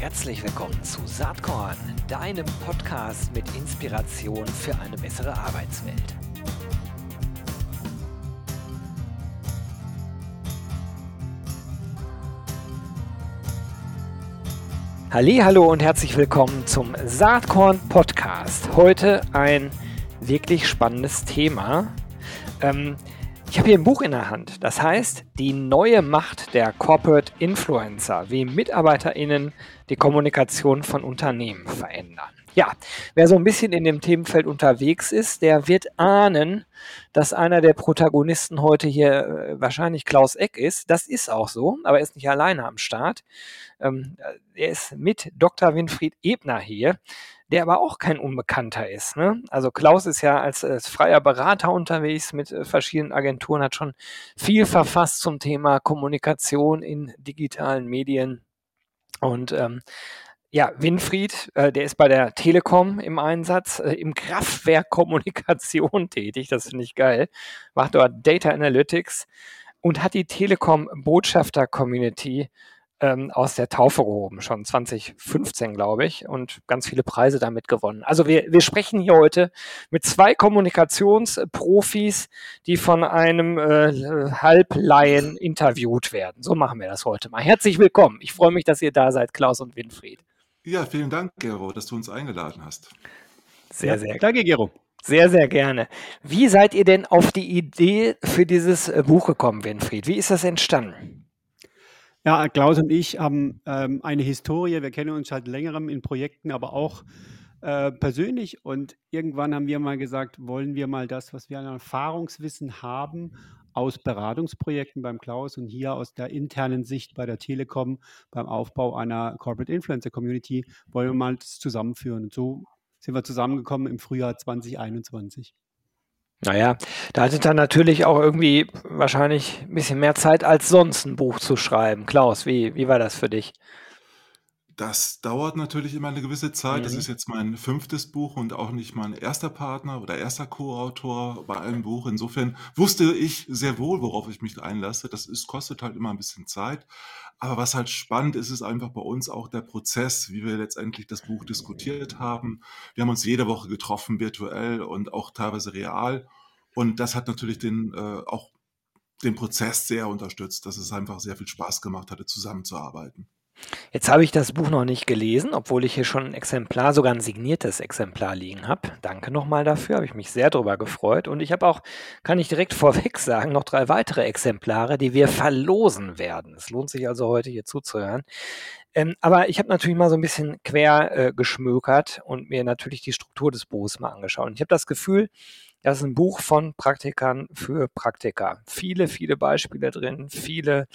Herzlich willkommen zu Saatkorn, deinem Podcast mit Inspiration für eine bessere Arbeitswelt. Hallo und herzlich willkommen zum Saatkorn Podcast. Heute ein wirklich spannendes Thema. Ähm, ich habe hier ein Buch in der Hand. Das heißt, die neue Macht der Corporate Influencer, wie MitarbeiterInnen die Kommunikation von Unternehmen verändern. Ja, wer so ein bisschen in dem Themenfeld unterwegs ist, der wird ahnen, dass einer der Protagonisten heute hier äh, wahrscheinlich Klaus Eck ist. Das ist auch so, aber er ist nicht alleine am Start. Ähm, er ist mit Dr. Winfried Ebner hier der aber auch kein Unbekannter ist. Ne? Also Klaus ist ja als, als freier Berater unterwegs mit äh, verschiedenen Agenturen, hat schon viel verfasst zum Thema Kommunikation in digitalen Medien. Und ähm, ja, Winfried, äh, der ist bei der Telekom im Einsatz, äh, im Kraftwerk Kommunikation tätig, das finde ich geil, macht dort Data Analytics und hat die Telekom Botschafter Community ähm, aus der Taufe gehoben, schon 2015, glaube ich, und ganz viele Preise damit gewonnen. Also wir, wir sprechen hier heute mit zwei Kommunikationsprofis, die von einem äh, Halblaien interviewt werden. So machen wir das heute mal. Herzlich willkommen. Ich freue mich, dass ihr da seid, Klaus und Winfried. Ja, vielen Dank, Gero, dass du uns eingeladen hast. Sehr, ja, sehr. Danke, Gero. Sehr, sehr gerne. Wie seid ihr denn auf die Idee für dieses äh, Buch gekommen, Winfried? Wie ist das entstanden? Ja, Klaus und ich haben ähm, eine Historie. Wir kennen uns seit längerem in Projekten, aber auch äh, persönlich. Und irgendwann haben wir mal gesagt, wollen wir mal das, was wir an Erfahrungswissen haben, aus Beratungsprojekten beim Klaus und hier aus der internen Sicht bei der Telekom beim Aufbau einer Corporate Influencer Community, wollen wir mal das zusammenführen. Und so sind wir zusammengekommen im Frühjahr 2021. Naja, da hattet ihr natürlich auch irgendwie wahrscheinlich ein bisschen mehr Zeit als sonst ein Buch zu schreiben. Klaus, wie, wie war das für dich? Das dauert natürlich immer eine gewisse Zeit. Das mhm. ist jetzt mein fünftes Buch und auch nicht mein erster Partner oder erster Co-Autor bei einem Buch. Insofern wusste ich sehr wohl, worauf ich mich einlasse. Das ist, kostet halt immer ein bisschen Zeit. Aber was halt spannend ist, ist einfach bei uns auch der Prozess, wie wir letztendlich das Buch diskutiert haben. Wir haben uns jede Woche getroffen, virtuell und auch teilweise real. Und das hat natürlich den, äh, auch den Prozess sehr unterstützt, dass es einfach sehr viel Spaß gemacht hatte, zusammenzuarbeiten. Jetzt habe ich das Buch noch nicht gelesen, obwohl ich hier schon ein Exemplar, sogar ein signiertes Exemplar liegen habe. Danke nochmal dafür, habe ich mich sehr darüber gefreut. Und ich habe auch, kann ich direkt vorweg sagen, noch drei weitere Exemplare, die wir verlosen werden. Es lohnt sich also heute hier zuzuhören. Ähm, aber ich habe natürlich mal so ein bisschen quer äh, geschmökert und mir natürlich die Struktur des Buches mal angeschaut. Und ich habe das Gefühl, das ist ein Buch von Praktikern für Praktiker. Viele, viele Beispiele drin, viele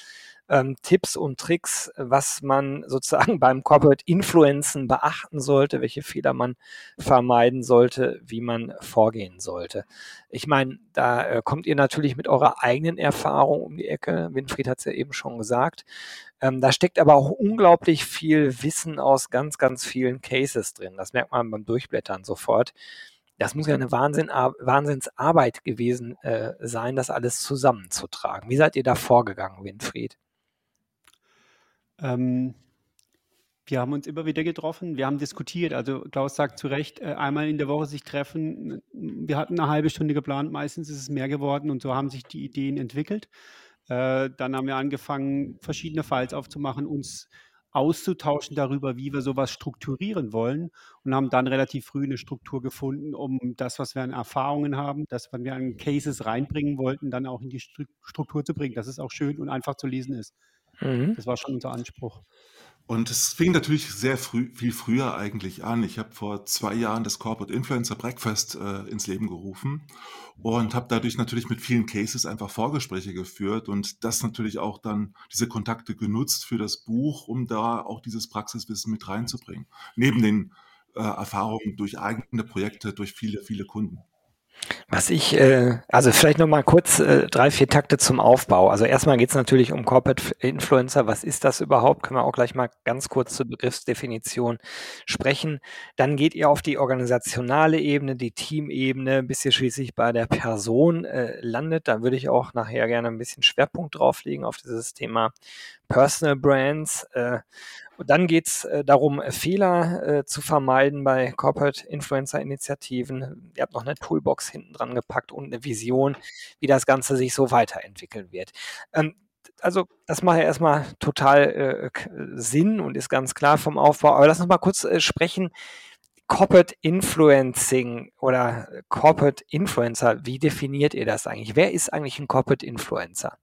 ähm, Tipps und Tricks, was man sozusagen beim Corporate Influencen beachten sollte, welche Fehler man vermeiden sollte, wie man vorgehen sollte. Ich meine, da äh, kommt ihr natürlich mit eurer eigenen Erfahrung um die Ecke. Winfried hat es ja eben schon gesagt. Ähm, da steckt aber auch unglaublich viel Wissen aus ganz, ganz vielen Cases drin. Das merkt man beim Durchblättern sofort. Das muss ja eine Wahnsinn, Wahnsinnsarbeit gewesen äh, sein, das alles zusammenzutragen. Wie seid ihr da vorgegangen, Winfried? Ähm, wir haben uns immer wieder getroffen, wir haben diskutiert. Also Klaus sagt zu Recht, äh, einmal in der Woche sich treffen. Wir hatten eine halbe Stunde geplant, meistens ist es mehr geworden und so haben sich die Ideen entwickelt. Äh, dann haben wir angefangen, verschiedene Files aufzumachen, uns auszutauschen darüber, wie wir sowas strukturieren wollen und haben dann relativ früh eine Struktur gefunden, um das, was wir an Erfahrungen haben, das, was wir an Cases reinbringen wollten, dann auch in die Struktur zu bringen, dass es auch schön und einfach zu lesen ist. Mhm. Das war schon unser Anspruch. Und es fing natürlich sehr früh, viel früher eigentlich an. Ich habe vor zwei Jahren das Corporate Influencer Breakfast äh, ins Leben gerufen und habe dadurch natürlich mit vielen Cases einfach Vorgespräche geführt und das natürlich auch dann diese Kontakte genutzt für das Buch, um da auch dieses Praxiswissen mit reinzubringen. Neben den äh, Erfahrungen durch eigene Projekte, durch viele, viele Kunden. Was ich, äh, also vielleicht nochmal kurz äh, drei, vier Takte zum Aufbau. Also erstmal geht es natürlich um Corporate Influencer. Was ist das überhaupt? Können wir auch gleich mal ganz kurz zur Begriffsdefinition sprechen. Dann geht ihr auf die organisationale Ebene, die Teamebene, bis ihr schließlich bei der Person äh, landet. Da würde ich auch nachher gerne ein bisschen Schwerpunkt drauflegen auf dieses Thema Personal Brands. Äh, Und dann geht es äh, darum, Fehler äh, zu vermeiden bei Corporate Influencer Initiativen. Ihr habt noch eine Toolbox hinten dran gepackt und eine Vision, wie das Ganze sich so weiterentwickeln wird. Ähm, also das macht ja erstmal total äh, Sinn und ist ganz klar vom Aufbau. Aber lass uns mal kurz äh, sprechen. Corporate Influencing oder Corporate Influencer, wie definiert ihr das eigentlich? Wer ist eigentlich ein Corporate Influencer?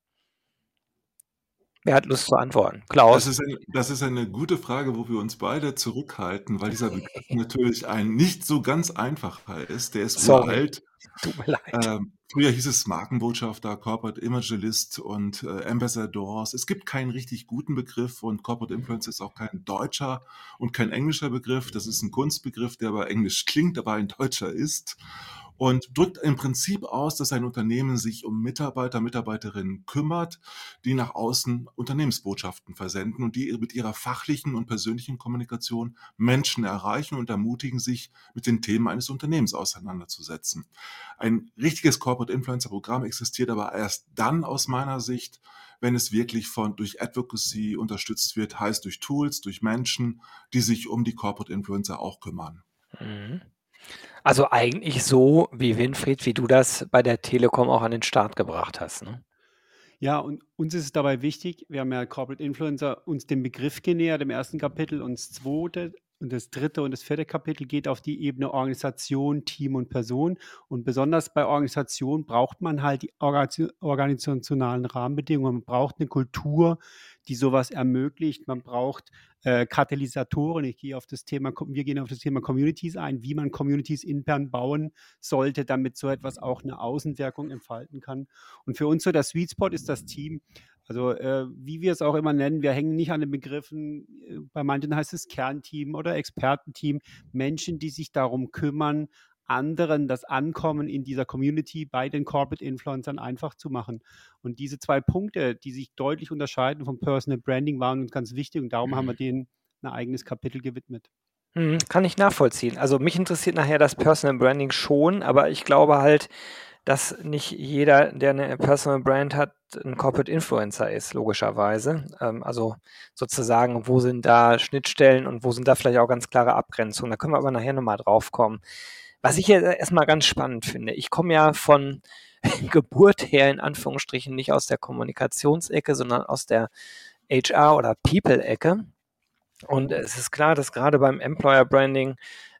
Wer hat Lust zu antworten? Klaus? Das ist, ein, das ist eine gute Frage, wo wir uns beide zurückhalten, weil dieser Begriff natürlich ein nicht so ganz einfacher ist. Der ist Sorry. uralt. Tut mir leid. Ähm, früher hieß es Markenbotschafter, Corporate Imagelist und äh, Ambassadors. Es gibt keinen richtig guten Begriff und Corporate Influence ist auch kein deutscher und kein englischer Begriff. Das ist ein Kunstbegriff, der aber englisch klingt, aber ein deutscher ist und drückt im Prinzip aus, dass ein Unternehmen sich um Mitarbeiter, Mitarbeiterinnen kümmert, die nach außen Unternehmensbotschaften versenden und die mit ihrer fachlichen und persönlichen Kommunikation Menschen erreichen und ermutigen, sich mit den Themen eines Unternehmens auseinanderzusetzen. Ein richtiges Corporate Influencer Programm existiert aber erst dann aus meiner Sicht, wenn es wirklich von durch Advocacy unterstützt wird, heißt durch Tools, durch Menschen, die sich um die Corporate Influencer auch kümmern. Mhm. Also eigentlich so wie Winfried, wie du das bei der Telekom auch an den Start gebracht hast, ne? Ja, und uns ist es dabei wichtig, wir haben ja Corporate Influencer uns den Begriff genähert im ersten Kapitel und das zweite und das dritte und das vierte Kapitel geht auf die Ebene Organisation, Team und Person. Und besonders bei Organisation braucht man halt die organisationalen Rahmenbedingungen. Man braucht eine Kultur, die sowas ermöglicht. Man braucht äh, Katalysatoren. Ich gehe auf das Thema, wir gehen auf das Thema Communities ein, wie man Communities intern bauen sollte, damit so etwas auch eine Außenwirkung entfalten kann. Und für uns so der Sweet Spot ist das Team. Also äh, wie wir es auch immer nennen, wir hängen nicht an den Begriffen, äh, bei manchen heißt es Kernteam oder Expertenteam, Menschen, die sich darum kümmern, anderen das Ankommen in dieser Community bei den Corporate Influencern einfach zu machen. Und diese zwei Punkte, die sich deutlich unterscheiden vom Personal Branding, waren uns ganz wichtig und darum haben wir mhm. denen ein eigenes Kapitel gewidmet. Mhm, kann ich nachvollziehen. Also mich interessiert nachher das Personal Branding schon, aber ich glaube halt, dass nicht jeder, der eine Personal Brand hat, ein Corporate Influencer ist, logischerweise. Ähm, also sozusagen, wo sind da Schnittstellen und wo sind da vielleicht auch ganz klare Abgrenzungen. Da können wir aber nachher nochmal drauf kommen. Was ich jetzt erstmal ganz spannend finde, ich komme ja von Geburt her in Anführungsstrichen nicht aus der Kommunikationsecke, sondern aus der HR- oder People-Ecke. Und es ist klar, dass gerade beim Employer Branding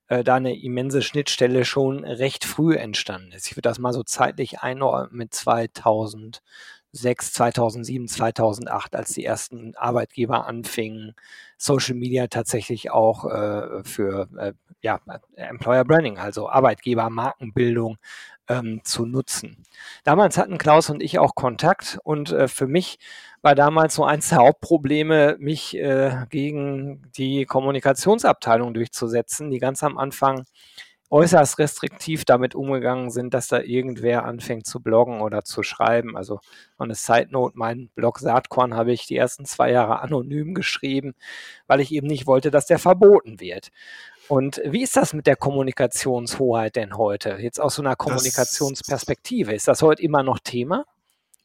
äh, da eine immense Schnittstelle schon recht früh entstanden ist. Ich würde das mal so zeitlich einordnen mit 2006, 2007, 2008, als die ersten Arbeitgeber anfingen, Social Media tatsächlich auch äh, für äh, ja, Employer Branding, also Arbeitgeber, Markenbildung ähm, zu nutzen. Damals hatten Klaus und ich auch Kontakt und äh, für mich war damals so eins der Hauptprobleme, mich äh, gegen die Kommunikationsabteilung durchzusetzen, die ganz am Anfang äußerst restriktiv damit umgegangen sind, dass da irgendwer anfängt zu bloggen oder zu schreiben. Also eine Side Note, mein Blog Saatkorn habe ich die ersten zwei Jahre anonym geschrieben, weil ich eben nicht wollte, dass der verboten wird. Und wie ist das mit der Kommunikationshoheit denn heute? Jetzt aus so einer Kommunikationsperspektive. Ist das heute immer noch Thema?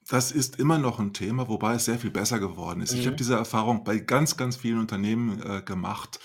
Das ist immer noch ein Thema, wobei es sehr viel besser geworden ist. Ich habe mhm. diese Erfahrung bei ganz, ganz vielen Unternehmen äh, gemacht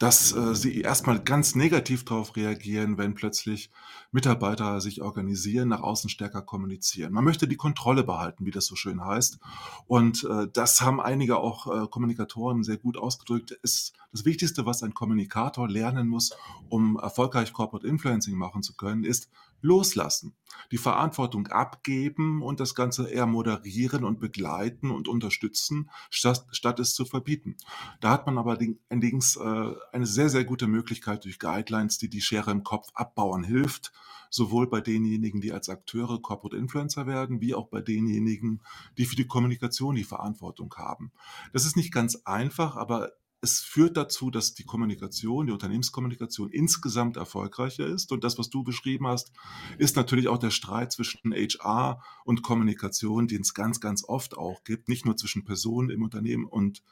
dass äh, sie erstmal ganz negativ darauf reagieren, wenn plötzlich Mitarbeiter sich organisieren, nach außen stärker kommunizieren. Man möchte die Kontrolle behalten, wie das so schön heißt. Und äh, das haben einige auch äh, Kommunikatoren sehr gut ausgedrückt. Ist das Wichtigste, was ein Kommunikator lernen muss, um erfolgreich Corporate Influencing machen zu können, ist loslassen, die Verantwortung abgeben und das Ganze eher moderieren und begleiten und unterstützen, statt, statt es zu verbieten. Da hat man aber allerdings äh, eine sehr, sehr gute Möglichkeit durch Guidelines, die die Schere im Kopf abbauen hilft, sowohl bei denjenigen, die als Akteure Corporate Influencer werden, wie auch bei denjenigen, die für die Kommunikation die Verantwortung haben. Das ist nicht ganz einfach, aber es führt dazu, dass die Kommunikation, die Unternehmenskommunikation insgesamt erfolgreicher ist. Und das, was du beschrieben hast, ist natürlich auch der Streit zwischen HR und Kommunikation, den es ganz, ganz oft auch gibt, nicht nur zwischen Personen im Unternehmen und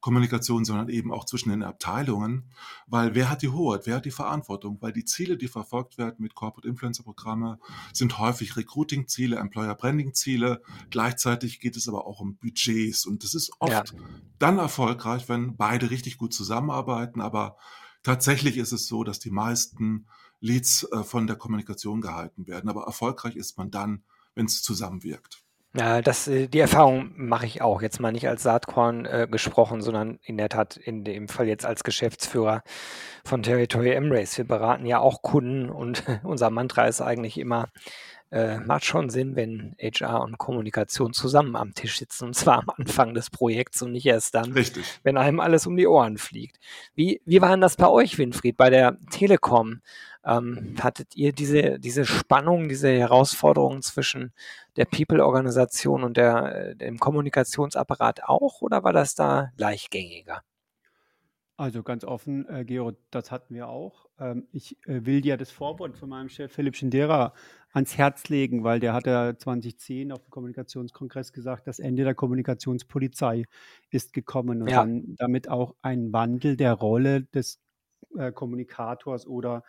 Kommunikation, sondern eben auch zwischen den Abteilungen. Weil wer hat die Hoheit, wer hat die Verantwortung? Weil die Ziele, die verfolgt werden mit Corporate Influencer Programme, sind häufig Recruiting-Ziele, Employer-Branding-Ziele. Gleichzeitig geht es aber auch um Budgets. Und das ist oft ja. dann erfolgreich, wenn beide richtig gut zusammenarbeiten. Aber tatsächlich ist es so, dass die meisten Leads äh, von der Kommunikation gehalten werden. Aber erfolgreich ist man dann, wenn es zusammenwirkt. Ja, das, äh, die Erfahrung mache ich auch. Jetzt mal nicht als Saatkorn äh, gesprochen, sondern in der Tat in dem Fall jetzt als Geschäftsführer von Territory Embrace. Wir beraten ja auch Kunden und unser Mantra ist eigentlich immer, äh, macht schon Sinn, wenn HR und Kommunikation zusammen am Tisch sitzen und zwar am Anfang des Projekts und nicht erst dann, Richtig. wenn einem alles um die Ohren fliegt. Wie, wie war denn das bei euch, Winfried, bei der Telekom? Ähm, hattet ihr diese, diese Spannung, diese Herausforderungen zwischen der People-Organisation und der, äh, dem Kommunikationsapparat auch oder war das da gleichgängiger? Also ganz offen, äh, Gero, das hatten wir auch. Ähm, ich äh, will dir das Vorwort von meinem Chef Philipp Schindera ans Herz legen, weil der hat ja 2010 auf dem Kommunikationskongress gesagt, das Ende der Kommunikationspolizei ist gekommen und ja. dann damit auch ein Wandel der Rolle des äh, Kommunikators oder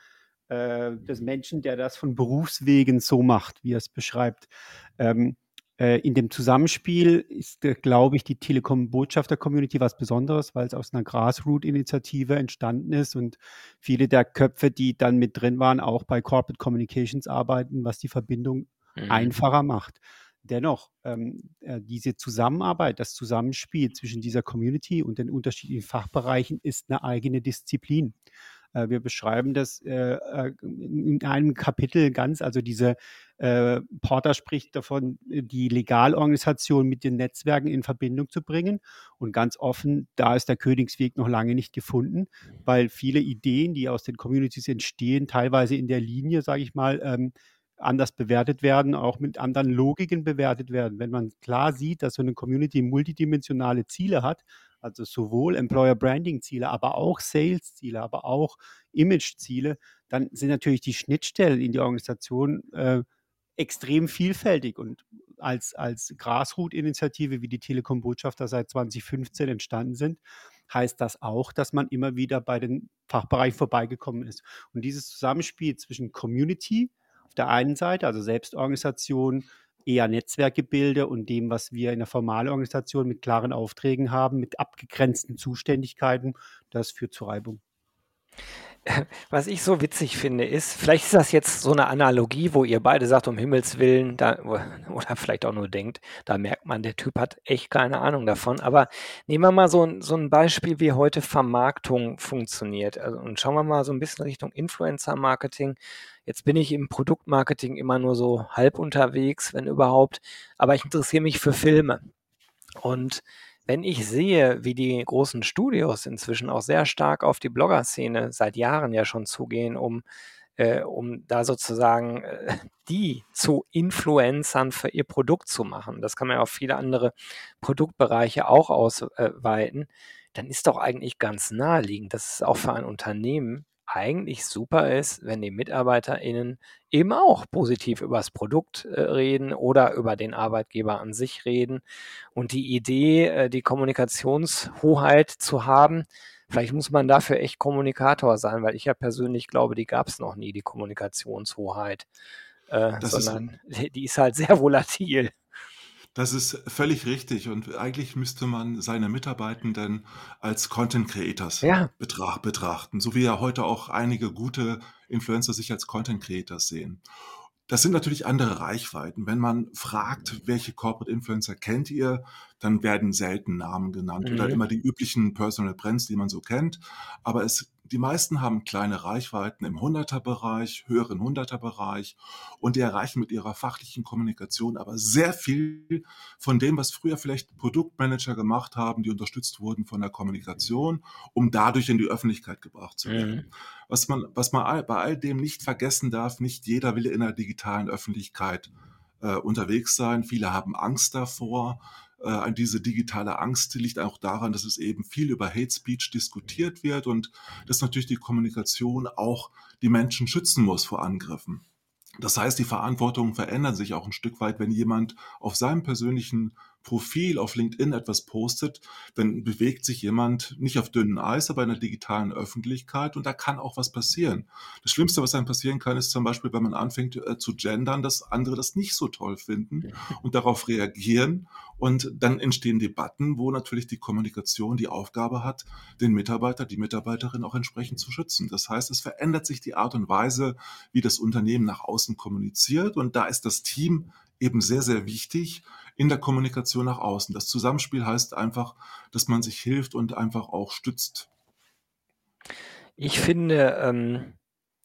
äh, des Menschen, der das von Berufswegen so macht, wie er es beschreibt. Ähm, äh, in dem Zusammenspiel ist, äh, glaube ich, die Telekom-Botschafter-Community was Besonderes, weil es aus einer Grassroot-Initiative entstanden ist und viele der Köpfe, die dann mit drin waren, auch bei Corporate Communications arbeiten, was die Verbindung mhm. einfacher macht. Dennoch, ähm, äh, diese Zusammenarbeit, das Zusammenspiel zwischen dieser Community und den unterschiedlichen Fachbereichen ist eine eigene Disziplin. Äh, wir beschreiben das äh, äh, in einem Kapitel ganz, also diese Porter spricht davon, die Legalorganisation mit den Netzwerken in Verbindung zu bringen. Und ganz offen, da ist der Königsweg noch lange nicht gefunden, weil viele Ideen, die aus den Communities entstehen, teilweise in der Linie, sage ich mal, ähm, anders bewertet werden, auch mit anderen Logiken bewertet werden. Wenn man klar sieht, dass so eine Community multidimensionale Ziele hat, also sowohl Employer Branding Ziele, aber auch Sales Ziele, aber auch Image Ziele, dann sind natürlich die Schnittstellen in die Organisation äh, extrem vielfältig und als, als Grassroot-Initiative, wie die Telekom-Botschafter seit 2015 entstanden sind, heißt das auch, dass man immer wieder bei den Fachbereichen vorbeigekommen ist. Und dieses Zusammenspiel zwischen Community auf der einen Seite, also Selbstorganisation, eher Netzwerkgebilde und dem, was wir in der formalen Organisation mit klaren Aufträgen haben, mit abgegrenzten Zuständigkeiten, das führt zu Reibung. Was ich so witzig finde, ist, vielleicht ist das jetzt so eine Analogie, wo ihr beide sagt, um Himmels Willen, da, oder vielleicht auch nur denkt, da merkt man, der Typ hat echt keine Ahnung davon. Aber nehmen wir mal so, ein, so ein Beispiel, wie heute Vermarktung funktioniert. Also, und schauen wir mal so ein bisschen Richtung Influencer-Marketing. Jetzt bin ich im Produktmarketing immer nur so halb unterwegs, wenn überhaupt. Aber ich interessiere mich für Filme. Und wenn ich sehe, wie die großen Studios inzwischen auch sehr stark auf die Blogger-Szene seit Jahren ja schon zugehen, um, äh, um da sozusagen äh, die zu Influencern für ihr Produkt zu machen, das kann man ja auf viele andere Produktbereiche auch ausweiten, dann ist doch eigentlich ganz naheliegend, dass es auch für ein Unternehmen eigentlich super ist, wenn die MitarbeiterInnen eben auch positiv über das Produkt äh, reden oder über den Arbeitgeber an sich reden. Und die Idee, äh, die Kommunikationshoheit zu haben, vielleicht muss man dafür echt Kommunikator sein, weil ich ja persönlich glaube, die gab es noch nie, die Kommunikationshoheit. Äh, sondern ist, die ist halt sehr volatil. Das ist völlig richtig und eigentlich müsste man seine Mitarbeitenden als Content Creators Ja. betrach betrachten, so wie ja heute auch einige gute Influencer sich als Content Creators sehen. Das sind natürlich andere Reichweiten. Wenn man fragt, welche Corporate Influencer kennt ihr, dann werden selten Namen genannt oder mhm. immer die üblichen Personal Brands, die man so kennt. Aber es die meisten haben kleine Reichweiten im 100er-Bereich, höheren 100er-Bereich und die erreichen mit ihrer fachlichen Kommunikation aber sehr viel von dem, was früher vielleicht Produktmanager gemacht haben, die unterstützt wurden von der Kommunikation, um dadurch in die Öffentlichkeit gebracht zu werden. Mhm. Was man, was man bei all dem nicht vergessen darf, nicht jeder will in der digitalen Öffentlichkeit äh, unterwegs sein. Viele haben Angst davor. Äh, diese digitale Angst liegt auch daran, dass es eben viel über Hate Speech diskutiert wird und dass natürlich die Kommunikation auch die Menschen schützen muss vor Angriffen. Das heißt, die Verantwortungen verändern sich auch ein Stück weit, wenn jemand auf seinem persönlichen Profil auf LinkedIn etwas postet, dann bewegt sich jemand nicht auf dünnem Eis, aber in der digitalen Öffentlichkeit und da kann auch was passieren. Das Schlimmste, was einem passieren kann, ist zum Beispiel, wenn man anfängt äh, zu gendern, dass andere das nicht so toll finden und darauf reagieren und dann entstehen Debatten, wo natürlich die Kommunikation die Aufgabe hat, den Mitarbeiter, die Mitarbeiterin auch entsprechend zu schützen. Das heißt, es verändert sich die Art und Weise, wie das Unternehmen nach außen kommuniziert und da ist das Team eben sehr, sehr wichtig in der Kommunikation nach außen. Das Zusammenspiel heißt einfach, dass man sich hilft und einfach auch stützt. Ich finde ähm,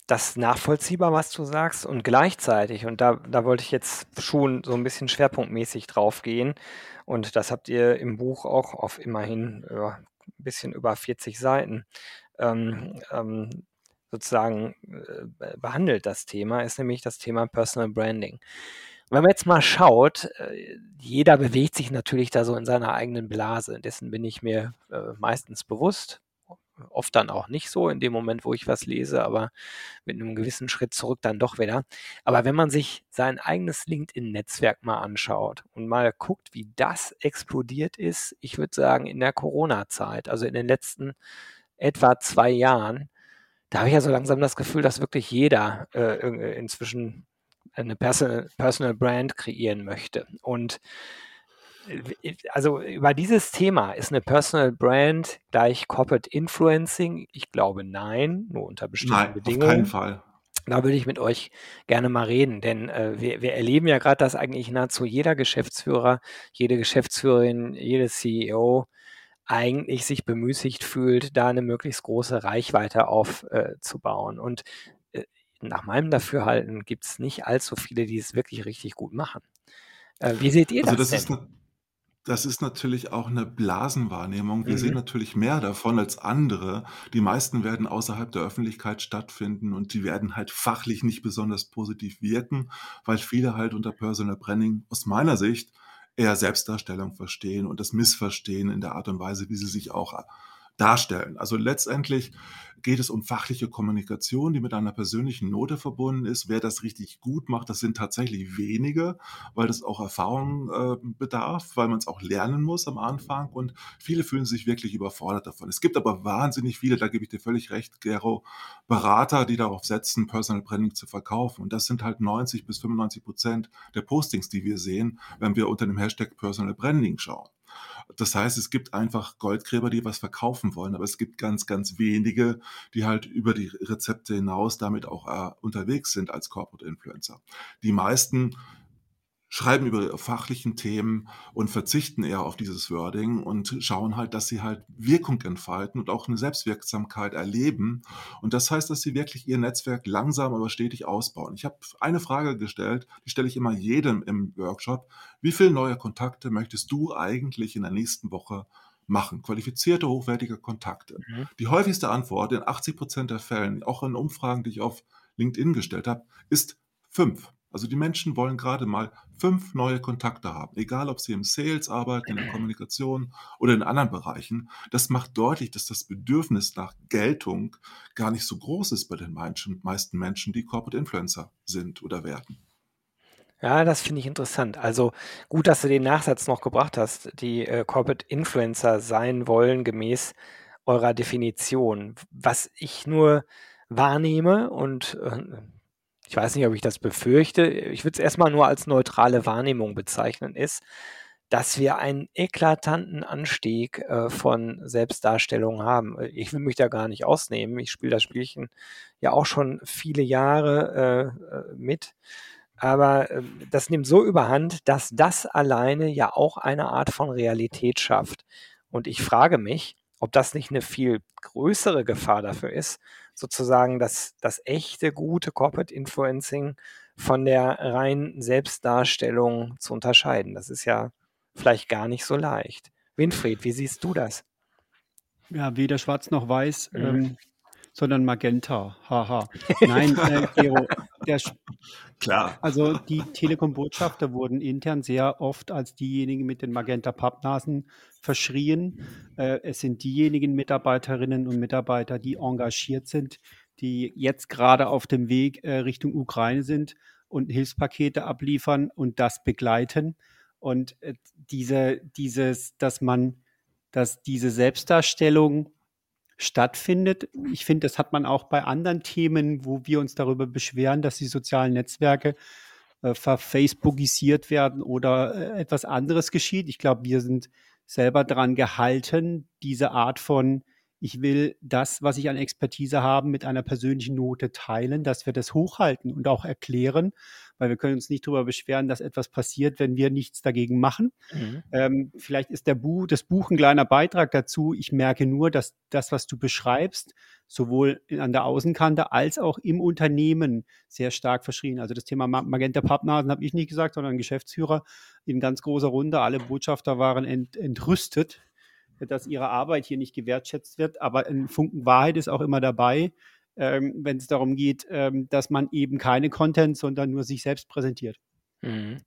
das nachvollziehbar, was du sagst, und gleichzeitig, und da, da wollte ich jetzt schon so ein bisschen schwerpunktmäßig drauf gehen, und das habt ihr im Buch auch auf immerhin ja, ein bisschen über 40 Seiten ähm, ähm, sozusagen äh, behandelt, das Thema, ist nämlich das Thema Personal Branding. Wenn man jetzt mal schaut, äh, jeder bewegt sich natürlich da so in seiner eigenen Blase. Dessen bin ich mir äh, meistens bewusst. Oft dann auch nicht so in dem Moment, wo ich was lese, aber mit einem gewissen Schritt zurück dann doch wieder. Aber wenn man sich sein eigenes LinkedIn-Netzwerk mal anschaut und mal guckt, wie das explodiert ist, ich würde sagen in der Corona-Zeit, also in den letzten etwa zwei Jahren, da habe ich ja so langsam das Gefühl, dass wirklich jeder äh, inzwischen eine Personal, Personal Brand kreieren möchte. Und äh, also über dieses Thema ist eine Personal Brand gleich Corporate Influencing? Ich glaube nein, nur unter bestimmten nein, Bedingungen. Auf keinen Fall. Da würde ich mit euch gerne mal reden, denn äh, wir, wir erleben ja gerade, dass eigentlich nahezu jeder Geschäftsführer, jede Geschäftsführerin, jede CEO eigentlich sich bemüßigt fühlt, da eine möglichst große Reichweite aufzubauen. Äh, Und nach meinem Dafürhalten gibt es nicht allzu viele, die es wirklich richtig gut machen. Äh, wie seht ihr also das, das denn? Ist das ist natürlich auch eine Blasenwahrnehmung. Wir mhm. sehen natürlich mehr davon als andere. Die meisten werden außerhalb der Öffentlichkeit stattfinden und die werden halt fachlich nicht besonders positiv wirken, weil viele halt unter Personal Branding aus meiner Sicht eher Selbstdarstellung verstehen und das Missverstehen in der Art und Weise, wie sie sich auch darstellen. Also letztendlich geht es um fachliche Kommunikation, die mit einer persönlichen Note verbunden ist. Wer das richtig gut macht, das sind tatsächlich wenige, weil das auch Erfahrung äh, bedarf, weil man es auch lernen muss am Anfang und viele fühlen sich wirklich überfordert davon. Es gibt aber wahnsinnig viele, da gebe ich dir völlig recht, Gero, Berater, die darauf setzen, Personal Branding zu verkaufen. Und das sind halt 90 bis 95 Prozent der Postings, die wir sehen, wenn wir unter dem Hashtag Personal Branding schauen. Das heißt, es gibt einfach Goldgräber, die was verkaufen wollen, aber es gibt ganz, ganz wenige, die halt über die Rezepte hinaus damit auch äh, unterwegs sind als Corporate Influencer. Die meisten schreiben über ihre fachlichen Themen und verzichten eher auf dieses Wording und schauen halt, dass sie halt Wirkung entfalten und auch eine Selbstwirksamkeit erleben. Und das heißt, dass sie wirklich ihr Netzwerk langsam, aber stetig ausbauen. Ich habe eine Frage gestellt, die stelle ich immer jedem im Workshop. Wie viele neue Kontakte möchtest du eigentlich in der nächsten Woche machen? Qualifizierte, hochwertige Kontakte. Mhm. Die häufigste Antwort in 80 Prozent der Fällen, auch in Umfragen, die ich auf LinkedIn gestellt habe, ist fünf. Also die Menschen wollen gerade mal fünf neue Kontakte haben, egal ob sie im Sales arbeiten, in der Kommunikation oder in anderen Bereichen. Das macht deutlich, dass das Bedürfnis nach Geltung gar nicht so groß ist bei den meisten Menschen, die Corporate Influencer sind oder werden. Ja, das finde ich interessant. Also gut, dass du den Nachsatz noch gebracht hast, die äh, Corporate Influencer sein wollen gemäß eurer Definition. Was ich nur wahrnehme und äh, ich weiß nicht, ob ich das befürchte, ich würde es erstmal nur als neutrale Wahrnehmung bezeichnen, ist, dass wir einen eklatanten Anstieg äh, von Selbstdarstellung haben. Ich will mich da gar nicht ausnehmen. Ich spiele das Spielchen ja auch schon viele Jahre äh, äh mit. Aber äh, das nimmt so überhand, dass das alleine ja auch eine Art von Realität schafft. Und ich frage mich, ob das nicht eine viel größere Gefahr dafür ist, sozusagen das, das echte, gute Corporate Influencing von der reinen Selbstdarstellung zu unterscheiden. Das ist ja vielleicht gar nicht so leicht. Winfried, wie siehst du das? Ja, weder schwarz noch weiß. Mhm. Ähm, sondern Magenta. Haha. Nein, äh, Gero, der, Klar. Also die Telekom-Botschafter wurden intern sehr oft als diejenigen mit den Magenta-Pappnasen verschrien. Äh, es sind diejenigen Mitarbeiterinnen und Mitarbeiter, die engagiert sind, die jetzt gerade auf dem Weg äh, Richtung Ukraine sind und Hilfspakete abliefern und das begleiten. Und äh, diese, dieses, dass man, dass diese Selbstdarstellung stattfindet. Ich finde, das hat man auch bei anderen Themen, wo wir uns darüber beschweren, dass die sozialen Netzwerke äh, verfacebookisiert werden oder äh, etwas anderes geschieht. Ich glaube, wir sind selber daran gehalten, diese Art von ich will das, was ich an Expertise habe, mit einer persönlichen Note teilen, dass wir das hochhalten und auch erklären, weil wir können uns nicht darüber beschweren, dass etwas passiert, wenn wir nichts dagegen machen. Mhm. Ähm, vielleicht ist der Buch, das Buch ein kleiner Beitrag dazu. Ich merke nur, dass das, was du beschreibst, sowohl an der Außenkante als auch im Unternehmen sehr stark verschrien. Also das Thema Magenta Pappnasen habe ich nicht gesagt, sondern ein Geschäftsführer in ganz großer Runde. Alle Botschafter waren ent, entrüstet dass ihre Arbeit hier nicht gewertschätzt wird. Aber ein Funken Wahrheit ist auch immer dabei, ähm, wenn es darum geht, ähm, dass man eben keine Content, sondern nur sich selbst präsentiert. Mhm.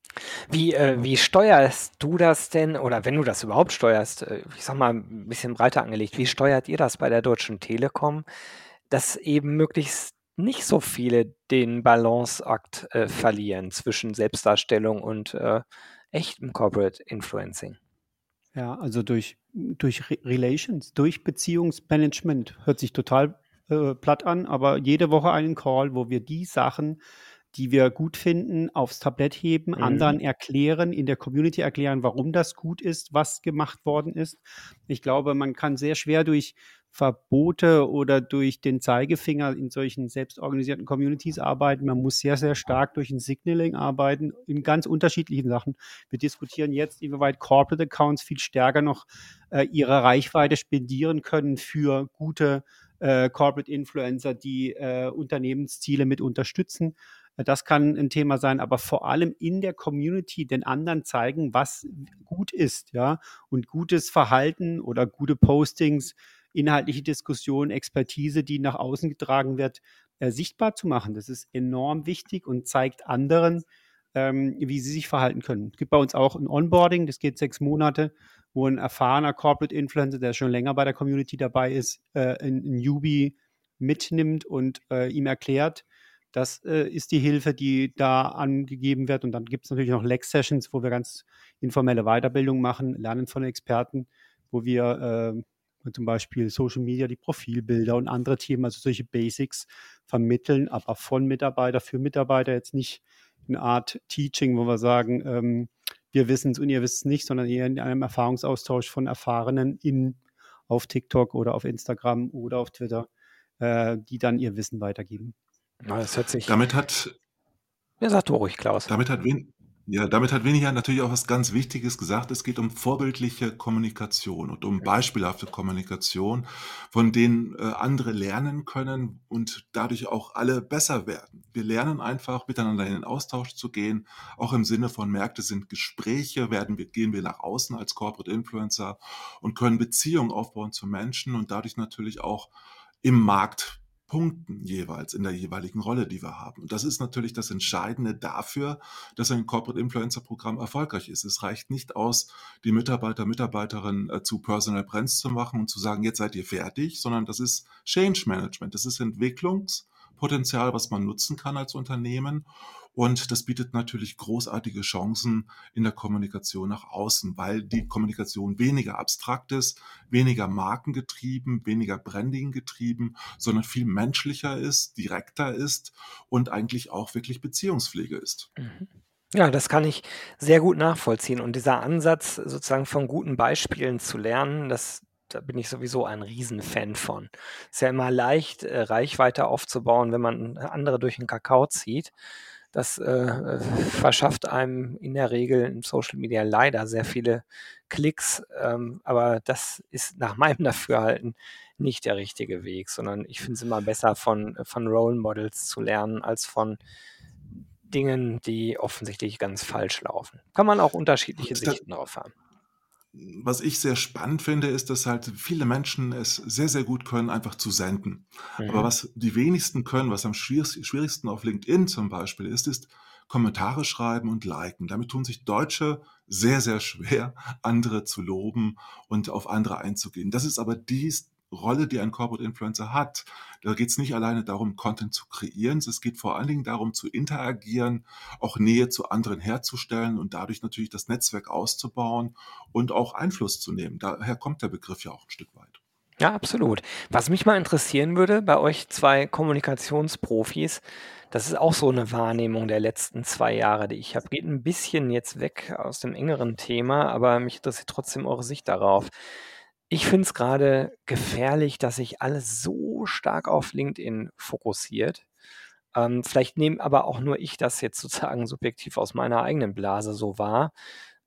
Wie, äh, wie steuerst du das denn, oder wenn du das überhaupt steuerst, äh, ich sag mal ein bisschen breiter angelegt, wie steuert ihr das bei der Deutschen Telekom, dass eben möglichst nicht so viele den Balanceakt äh, verlieren zwischen Selbstdarstellung und äh, echtem Corporate Influencing? Ja, also durch, durch Relations, durch Beziehungsmanagement. Hört sich total äh, platt an, aber jede Woche einen Call, wo wir die Sachen, die wir gut finden, aufs Tablett heben, mhm. anderen erklären, in der Community erklären, warum das gut ist, was gemacht worden ist. Ich glaube, man kann sehr schwer durch Verbote oder durch den Zeigefinger in solchen selbstorganisierten Communities arbeiten. Man muss sehr, sehr stark durch ein Signaling arbeiten in ganz unterschiedlichen Sachen. Wir diskutieren jetzt, inwieweit Corporate Accounts viel stärker noch äh, ihre Reichweite spendieren können für gute äh, Corporate Influencer, die äh, Unternehmensziele mit unterstützen. Äh, das kann ein Thema sein, aber vor allem in der Community den anderen zeigen, was gut ist, ja, und gutes Verhalten oder gute Postings inhaltliche Diskussion, Expertise, die nach außen getragen wird, äh, sichtbar zu machen. Das ist enorm wichtig und zeigt anderen, ähm, wie sie sich verhalten können. Es gibt bei uns auch ein Onboarding, das geht sechs Monate, wo ein erfahrener Corporate Influencer, der schon länger bei der Community dabei ist, äh, ein, Newbie mitnimmt und äh, ihm erklärt, das äh, ist die Hilfe, die da angegeben wird. Und dann gibt es natürlich noch Lex-Sessions, wo wir ganz informelle Weiterbildung machen, lernen von Experten, wo wir äh, zum Beispiel Social Media, die Profilbilder und andere Themen, also solche Basics vermitteln, aber von Mitarbeiter für Mitarbeiter jetzt nicht eine Art Teaching, wo wir sagen, ähm, wir wissen es und ihr wisst es nicht, sondern eher in einem Erfahrungsaustausch von Erfahrenen in, auf TikTok oder auf Instagram oder auf Twitter, äh, die dann ihr Wissen weitergeben. das hört sich. Damit hat. Ja, sag du ruhig, Klaus. Damit hat, wen, ja, damit hat Weniger natürlich auch was ganz Wichtiges gesagt. Es geht um vorbildliche Kommunikation und um beispielhafte Kommunikation, von denen äh, andere lernen können und dadurch auch alle besser werden. Wir lernen einfach, miteinander in den Austausch zu gehen, auch im Sinne von Märkte sind Gespräche, werden wir, gehen wir nach außen als Corporate Influencer und können Beziehungen aufbauen zu Menschen und dadurch natürlich auch im Markt punkten jeweils in der jeweiligen Rolle, die wir haben. Und das ist natürlich das Entscheidende dafür, dass ein Corporate Influencer Programm erfolgreich ist. Es reicht nicht aus, die Mitarbeiter, Mitarbeiterinnen äh, zu Personal Brands zu machen und zu sagen, jetzt seid ihr fertig, sondern das ist Change Management. Das ist Entwicklungspotenzial, was man nutzen kann als Unternehmen. Und das bietet natürlich großartige Chancen in der Kommunikation nach außen, weil die Kommunikation weniger abstrakt ist, weniger markengetrieben, weniger Branding getrieben, sondern viel menschlicher ist, direkter ist und eigentlich auch wirklich Beziehungspflege ist. Mhm. Ja, das kann ich sehr gut nachvollziehen. Und dieser Ansatz, sozusagen von guten Beispielen zu lernen, das, da bin ich sowieso ein Riesenfan von. Ist ja immer leicht, äh, Reichweite aufzubauen, wenn man andere durch den Kakao zieht. Das äh, verschafft einem in der Regel in Social Media leider sehr viele Klicks, ähm, aber das ist nach meinem Dafürhalten nicht der richtige Weg, sondern ich finde es immer besser, von, von Role Models zu lernen, als von Dingen, die offensichtlich ganz falsch laufen. Kann man auch unterschiedliche Sichten drauf haben was ich sehr spannend finde, ist, dass halt viele Menschen es sehr, sehr gut können, einfach zu senden. Mhm. Aber was die wenigsten können, was am schwierigsten auf LinkedIn zum Beispiel ist, ist Kommentare schreiben und liken. Damit tun sich Deutsche sehr, sehr schwer, andere zu loben und auf andere einzugehen. Das ist aber die Rolle, die ein Corporate Influencer hat. Da geht es nicht alleine darum, Content zu kreieren, es geht vor allen Dingen darum, zu interagieren, auch Nähe zu anderen herzustellen und dadurch natürlich das Netzwerk auszubauen und auch Einfluss zu nehmen. Daher kommt der Begriff ja auch ein Stück weit. Ja, absolut. Was mich mal interessieren würde bei euch zwei Kommunikationsprofis, das ist auch so eine Wahrnehmung der letzten zwei Jahre, die ich habe. Geht ein bisschen jetzt weg aus dem engeren Thema, aber mich interessiert trotzdem eure Sicht darauf. Ich finde es gerade gefährlich, dass sich alles so stark auf LinkedIn fokussiert. Ähm, vielleicht nehme aber auch nur ich das jetzt sozusagen subjektiv aus meiner eigenen Blase so wahr.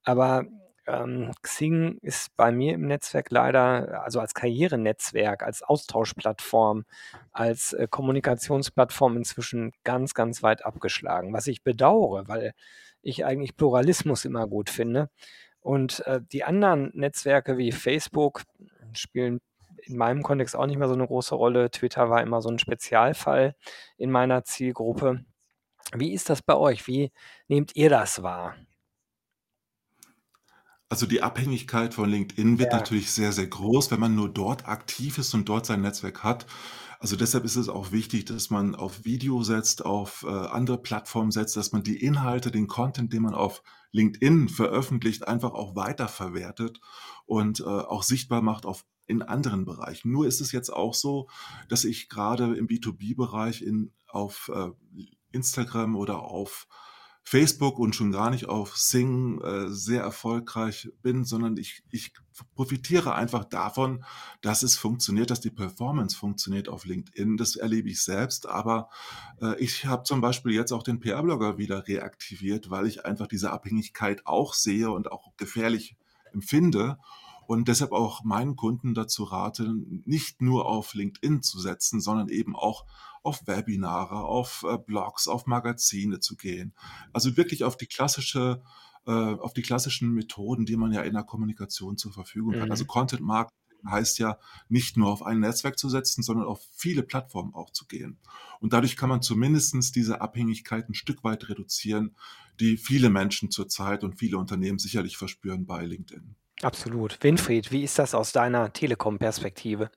Aber ähm, Xing ist bei mir im Netzwerk leider, also als Karrierenetzwerk, als Austauschplattform, als äh, Kommunikationsplattform inzwischen ganz, ganz weit abgeschlagen, was ich bedauere, weil ich eigentlich Pluralismus immer gut finde. Und äh, die anderen Netzwerke wie Facebook spielen in meinem Kontext auch nicht mehr so eine große Rolle. Twitter war immer so ein Spezialfall in meiner Zielgruppe. Wie ist das bei euch? Wie nehmt ihr das wahr? Also die Abhängigkeit von LinkedIn wird Ja. natürlich sehr, sehr groß, wenn man nur dort aktiv ist und dort sein Netzwerk hat. Also deshalb ist es auch wichtig, dass man auf Video setzt, auf äh, andere Plattformen setzt, dass man die Inhalte, den Content, den man auf LinkedIn veröffentlicht, einfach auch weiterverwertet und äh, auch sichtbar macht auf in anderen Bereichen. Nur ist es jetzt auch so, dass ich gerade im B2B-Bereich in, auf äh, Instagram oder auf Facebook und schon gar nicht auf Sing äh, sehr erfolgreich bin, sondern ich, ich profitiere einfach davon, dass es funktioniert, dass die Performance funktioniert auf LinkedIn. Das erlebe ich selbst, aber äh, ich habe zum Beispiel jetzt auch den PR-Blogger wieder reaktiviert, weil ich einfach diese Abhängigkeit auch sehe und auch gefährlich empfinde und deshalb auch meinen Kunden dazu rate, nicht nur auf LinkedIn zu setzen, sondern eben auch auf Webinare, auf äh, Blogs, auf Magazine zu gehen. Also wirklich auf die klassische, äh, auf die klassischen Methoden, die man ja in der Kommunikation zur Verfügung hat. Also Mhm. Content Marketing heißt ja nicht nur auf ein Netzwerk zu setzen, sondern auf viele Plattformen auch zu gehen. Und dadurch kann man zumindest diese Abhängigkeit ein Stück weit reduzieren, die viele Menschen zurzeit und viele Unternehmen sicherlich verspüren bei LinkedIn. Absolut. Winfried, wie ist das aus deiner Telekom-Perspektive?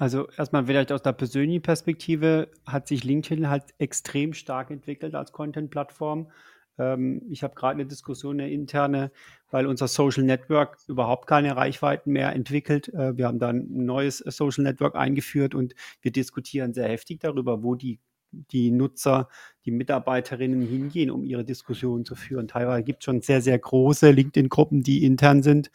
Also erstmal vielleicht aus der persönlichen Perspektive hat sich LinkedIn halt extrem stark entwickelt als Content-Plattform. Ähm, ich habe gerade eine Diskussion, eine interne, weil unser Social Network überhaupt keine Reichweiten mehr entwickelt. Äh, wir haben dann ein neues äh, Social Network eingeführt und wir diskutieren sehr heftig darüber, wo die, die Nutzer, die Mitarbeiterinnen hingehen, um ihre Diskussionen zu führen. Teilweise gibt es schon sehr, sehr große LinkedIn-Gruppen, die intern sind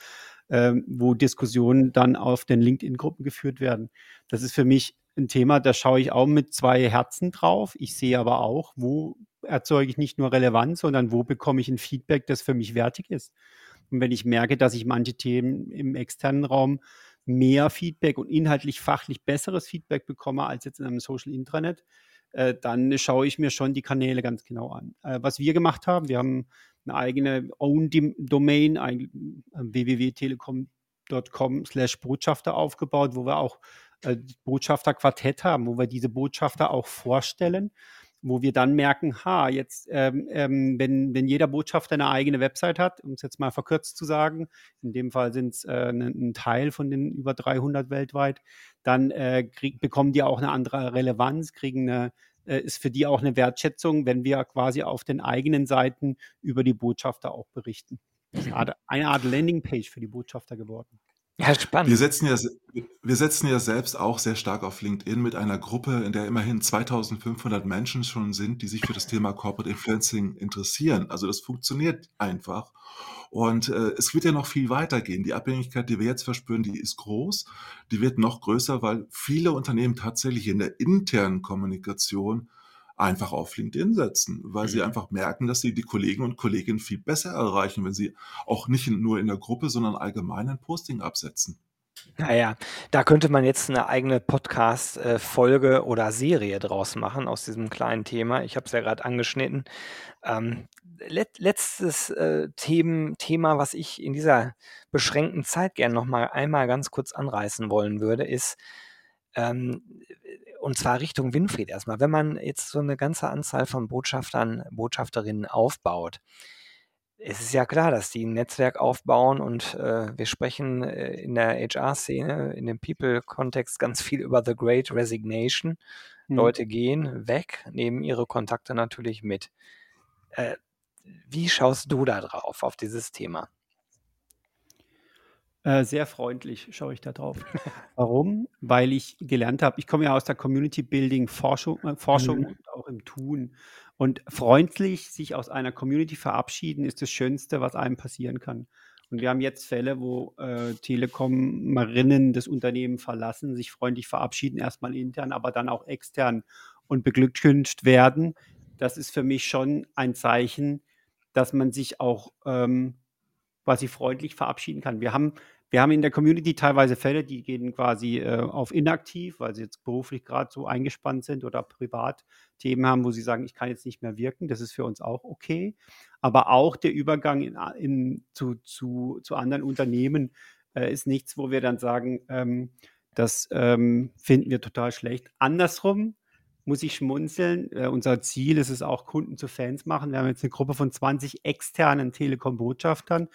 ähm, wo Diskussionen dann auf den LinkedIn-Gruppen geführt werden. Das ist für mich ein Thema, da schaue ich auch mit zwei Herzen drauf. Ich sehe aber auch, wo erzeuge ich nicht nur Relevanz, sondern wo bekomme ich ein Feedback, das für mich wertig ist. Und wenn ich merke, dass ich manche Themen im externen Raum mehr Feedback und inhaltlich fachlich besseres Feedback bekomme als jetzt in einem Social Intranet, äh, dann schaue ich mir schon die Kanäle ganz genau an. Äh, was wir gemacht haben, wir haben eine eigene Own-Domain, ein, äh, www.telekom.com slash Botschafter aufgebaut, wo wir auch äh, Botschafterquartett haben, wo wir diese Botschafter auch vorstellen, wo wir dann merken, ha, jetzt, ähm, ähm, wenn, wenn jeder Botschafter eine eigene Website hat, um es jetzt mal verkürzt zu sagen, in dem Fall sind es äh, ein, ein Teil von den über 300 weltweit, dann äh, krieg, bekommen die auch eine andere Relevanz, kriegen eine, äh, ist für die auch eine Wertschätzung, wenn wir quasi auf den eigenen Seiten über die Botschafter auch berichten. Das ist eine Art, eine Art Landingpage für die Botschafter geworden. Ja, Wir spannend. setzen ja, wir setzen ja selbst auch sehr stark auf LinkedIn mit einer Gruppe, in der immerhin 2500 Menschen schon sind, die sich für das Thema Corporate Influencing interessieren. Also das funktioniert einfach. Und äh, es wird ja noch viel weitergehen. Die Abhängigkeit, die wir jetzt verspüren, die ist groß. Die wird noch größer, weil viele Unternehmen tatsächlich in der internen Kommunikation einfach auf LinkedIn setzen, weil sie Mhm. einfach merken, dass sie die Kollegen und Kolleginnen viel besser erreichen, wenn sie auch nicht nur in der Gruppe, sondern allgemein ein Posting absetzen. Naja, da könnte man jetzt eine eigene Podcast-Folge oder Serie draus machen aus diesem kleinen Thema. Ich habe es ja gerade angeschnitten. Ähm, let letztes äh, Themen, Thema, was ich in dieser beschränkten Zeit gerne noch mal einmal ganz kurz anreißen wollen würde, ist, ähm, und zwar Richtung Winfried erstmal. Wenn man jetzt so eine ganze Anzahl von Botschaftern, Botschafterinnen aufbaut, es ist ja klar, dass die ein Netzwerk aufbauen und äh, wir sprechen äh, in der HR-Szene, in dem People-Kontext ganz viel über The Great Resignation. Hm. Leute gehen weg, nehmen ihre Kontakte natürlich mit. Äh, wie schaust du da drauf, auf dieses Thema? Äh, sehr freundlich schaue ich da drauf. Warum? Weil ich gelernt habe, ich komme ja aus der Community Building Forschung, äh, Forschung mhm. und auch im Tun. Und freundlich sich aus einer Community verabschieden, ist das Schönste, was einem passieren kann. Und wir haben jetzt Fälle, wo äh, Telekom-Marinnen das Unternehmen verlassen, sich freundlich verabschieden, erstmal intern, aber dann auch extern und beglückwünscht werden. Das ist für mich schon ein Zeichen, dass man sich auch ähm, quasi freundlich verabschieden kann. Wir haben wir haben in der Community teilweise Fälle, die gehen quasi äh, auf inaktiv, weil sie jetzt beruflich gerade so eingespannt sind oder privat Themen haben, wo sie sagen, ich kann jetzt nicht mehr wirken. Das ist für uns auch okay. Aber auch der Übergang in, in, zu, zu, zu anderen Unternehmen äh, ist nichts, wo wir dann sagen, ähm, das ähm, finden wir total schlecht. Andersrum muss ich schmunzeln. Äh, unser Ziel ist es auch, Kunden zu Fans machen. Wir haben jetzt eine Gruppe von 20 externen Telekom-Botschaftern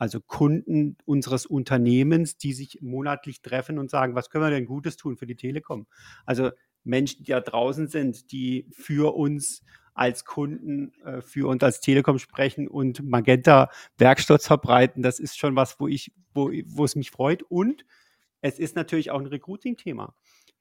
also Kunden unseres Unternehmens, die sich monatlich treffen und sagen, was können wir denn Gutes tun für die Telekom? Also Menschen, die da draußen sind, die für uns als Kunden, äh, für uns als Telekom sprechen und Magenta Werkstatt verbreiten, das ist schon was, wo ich, wo, wo es mich freut. Und es ist natürlich auch ein Recruiting-Thema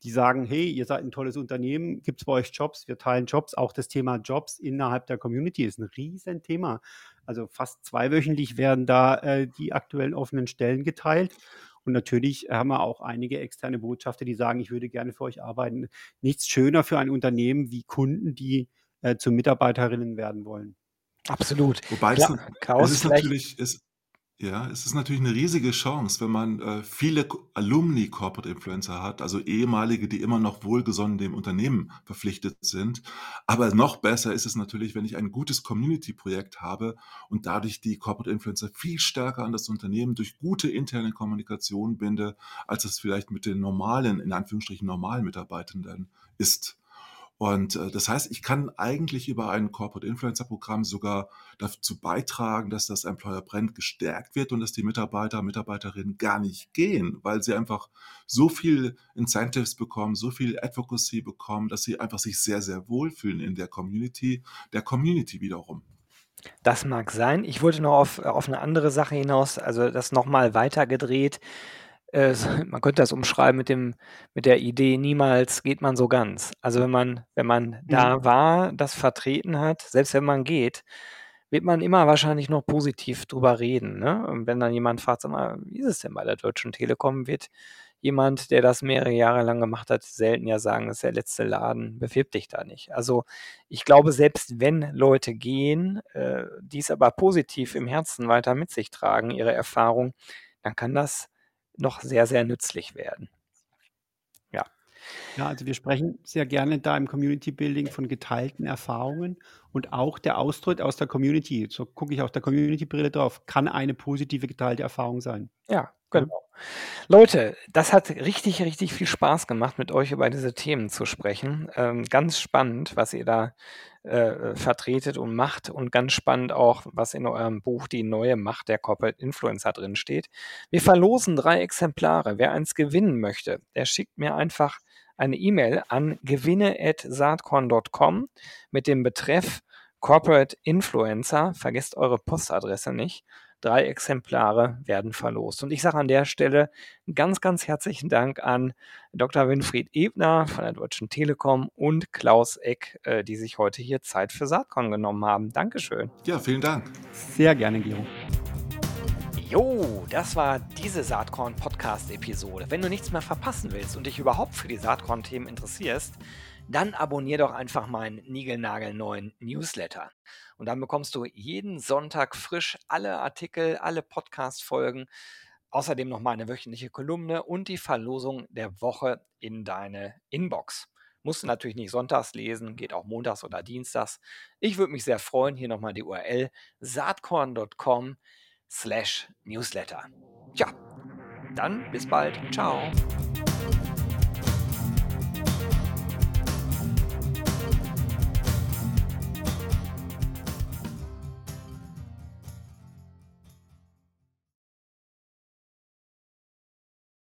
die sagen, hey, ihr seid ein tolles Unternehmen, gibt es bei euch Jobs, wir teilen Jobs. Auch das Thema Jobs innerhalb der Community ist ein Riesenthema. Also fast zweiwöchentlich werden da äh, die aktuellen offenen Stellen geteilt. Und natürlich haben wir auch einige externe Botschafter, die sagen, ich würde gerne für euch arbeiten. Nichts schöner für ein Unternehmen wie Kunden, die äh, zu Mitarbeiterinnen werden wollen. Absolut. Wobei Klar, es, Klaus, es ist natürlich, es, ja, es ist natürlich eine riesige Chance, wenn man, äh, viele Alumni Corporate Influencer hat, also Ehemalige, die immer noch wohlgesonnen dem Unternehmen verpflichtet sind. Aber noch besser ist es natürlich, wenn ich ein gutes Community-Projekt habe und dadurch die Corporate Influencer viel stärker an das Unternehmen durch gute interne Kommunikation binde, als es vielleicht mit den normalen, in Anführungsstrichen normalen Mitarbeitenden ist. Und äh, das heißt, ich kann eigentlich über ein Corporate Influencer Programm sogar dazu beitragen, dass das Employer Brand gestärkt wird und dass die Mitarbeiter, Mitarbeiterinnen gar nicht gehen, weil sie einfach so viel Incentives bekommen, so viel Advocacy bekommen, dass sie einfach sich sehr, sehr wohlfühlen in der Community, der Community wiederum. Das mag sein. Ich wollte noch auf, auf eine andere Sache hinaus, also das nochmal weitergedreht äh, man könnte das umschreiben mit dem, mit der Idee, niemals geht man so ganz. Also wenn man, wenn man mhm. da war, das vertreten hat, selbst wenn man geht, wird man immer wahrscheinlich noch positiv drüber reden. Ne? Und wenn dann jemand fragt, sag mal, wie ist es denn bei der Deutschen Telekom, wird jemand, der das mehrere Jahre lang gemacht hat, selten ja sagen, das ist der letzte Laden, bewirb dich da nicht. Also ich glaube, selbst wenn Leute gehen, äh, die es aber positiv im Herzen weiter mit sich tragen, ihre Erfahrung, dann kann das noch sehr, sehr nützlich werden. Ja. Ja, also wir sprechen sehr gerne da im Community Building von geteilten Erfahrungen und auch der Austritt aus der Community, so gucke ich aus der Community-Brille drauf, kann eine positive geteilte Erfahrung sein. Ja, genau. Leute, das hat richtig, richtig viel Spaß gemacht, mit euch über diese Themen zu sprechen. Ähm, ganz spannend, was ihr da äh, vertretet und macht und ganz spannend auch, was in eurem Buch die neue Macht der Corporate Influencer drin steht. Wir verlosen drei Exemplare. Wer eins gewinnen möchte, der schickt mir einfach eine E-Mail an gewinne@saatkorn.com mit dem Betreff Corporate Influencer. Vergesst eure Postadresse nicht. Drei Exemplare werden verlost. Und ich sage an der Stelle ganz, ganz herzlichen Dank an Dr. Winfried Ebner von der Deutschen Telekom und Klaus Eck, äh, die sich heute hier Zeit für Saatkorn genommen haben. Dankeschön. Ja, vielen Dank. Sehr gerne, Gero. Jo, das war diese Saatkorn-Podcast-Episode. Wenn du nichts mehr verpassen willst und dich überhaupt für die Saatkorn-Themen interessierst, dann abonnier doch einfach meinen niegelnagelneuen Newsletter. Und dann bekommst du jeden Sonntag frisch alle Artikel, alle Podcast-Folgen, außerdem noch meine wöchentliche Kolumne und die Verlosung der Woche in deine Inbox. Musst du natürlich nicht sonntags lesen, geht auch montags oder dienstags. Ich würde mich sehr freuen. Hier nochmal die URL saatkorn.com slash newsletter. Tja, dann bis bald. Ciao.